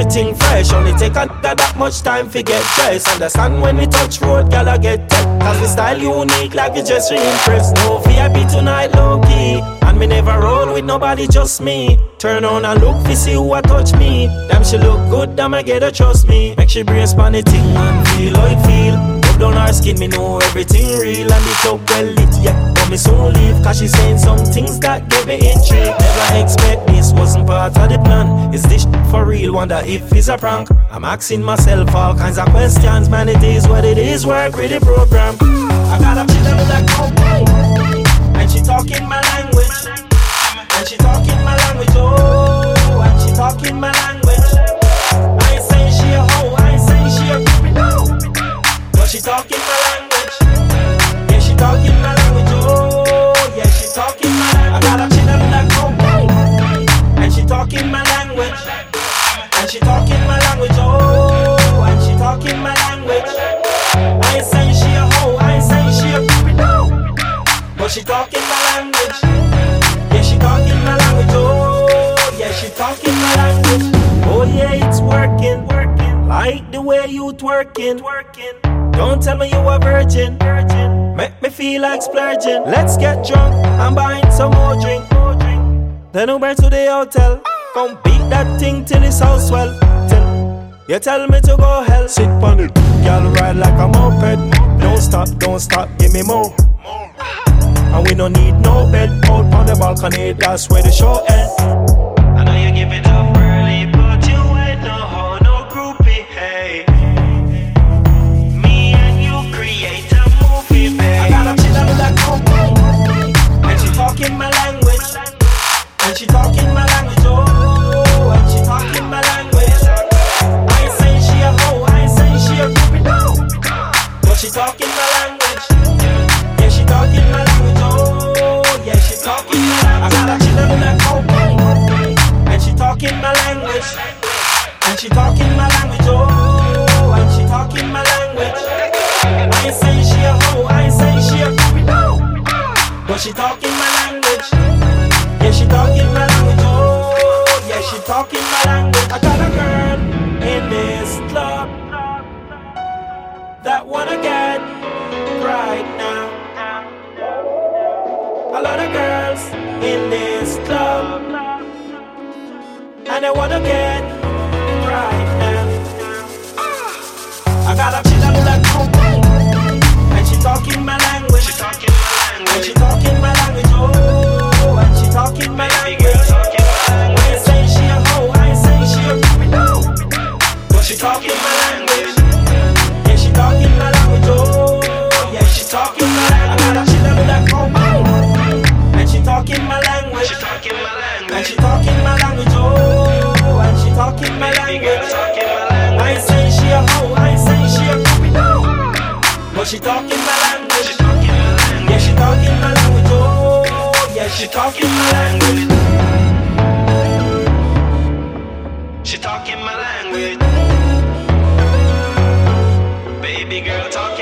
everything fresh. Only take a that much time to get dressed. Understand when we touch road, gal I get tech. Cause we style unique like we just impress. No VIP tonight, low key. And me never roll with nobody, just me. Turn on and look to see who I touch me. Damn, she look good, damn, I get her trust me. Make she brace pan the and feel how it feel. Skin, me know everything real. And the club well lit, yeah. But me soon leave, cause she saying some things that give me intrigue. Never expect this, wasn't part of the plan. Is this for real? Wonder if it's a prank. I'm asking myself all kinds of questions, man. It is what it is, work with the program. I got a chill with that cocaine, and she talking my language. And she talking my language, oh, Yeah, she talking my language, oh, yeah, she talking my language. I got a chill with that cocaine, oh, and she talking my language. And she talking my language, oh, and she talking my language. I ain't saying she a hoe, I ain't saying she a groupie, no. But she talking my language. Yeah, she talking my language. Oh, yeah, she talking the way you twerking, twerking. Don't tell me you a virgin, virgin. Make me feel like splurging. Let's get drunk and buying some more drink, more drink. Then Uber to the hotel. Come beat that thing till it's all swell. Till you tell me to go hell. Sit on it, girl, ride like a moped. Don't stop, don't stop, give me more. And we don't need no bed out on the balcony, that's where the show ends. I know you give it language, and she talking my language, oh, and she talking my language. I ain't saying she a hoe, I ain't saying she a groupie, no, but she talking my language. Yeah, she talking my language, oh, yeah, she talking my language. I got a girl in this club that wanna get right now. A lot of girls in this club, and they wanna get right now. I got a chill with cocaine, and she talking my language. She talking my language. Yeah, she talking my language, oh, yeah, she talking my language. She talking my language. Baby girl, talk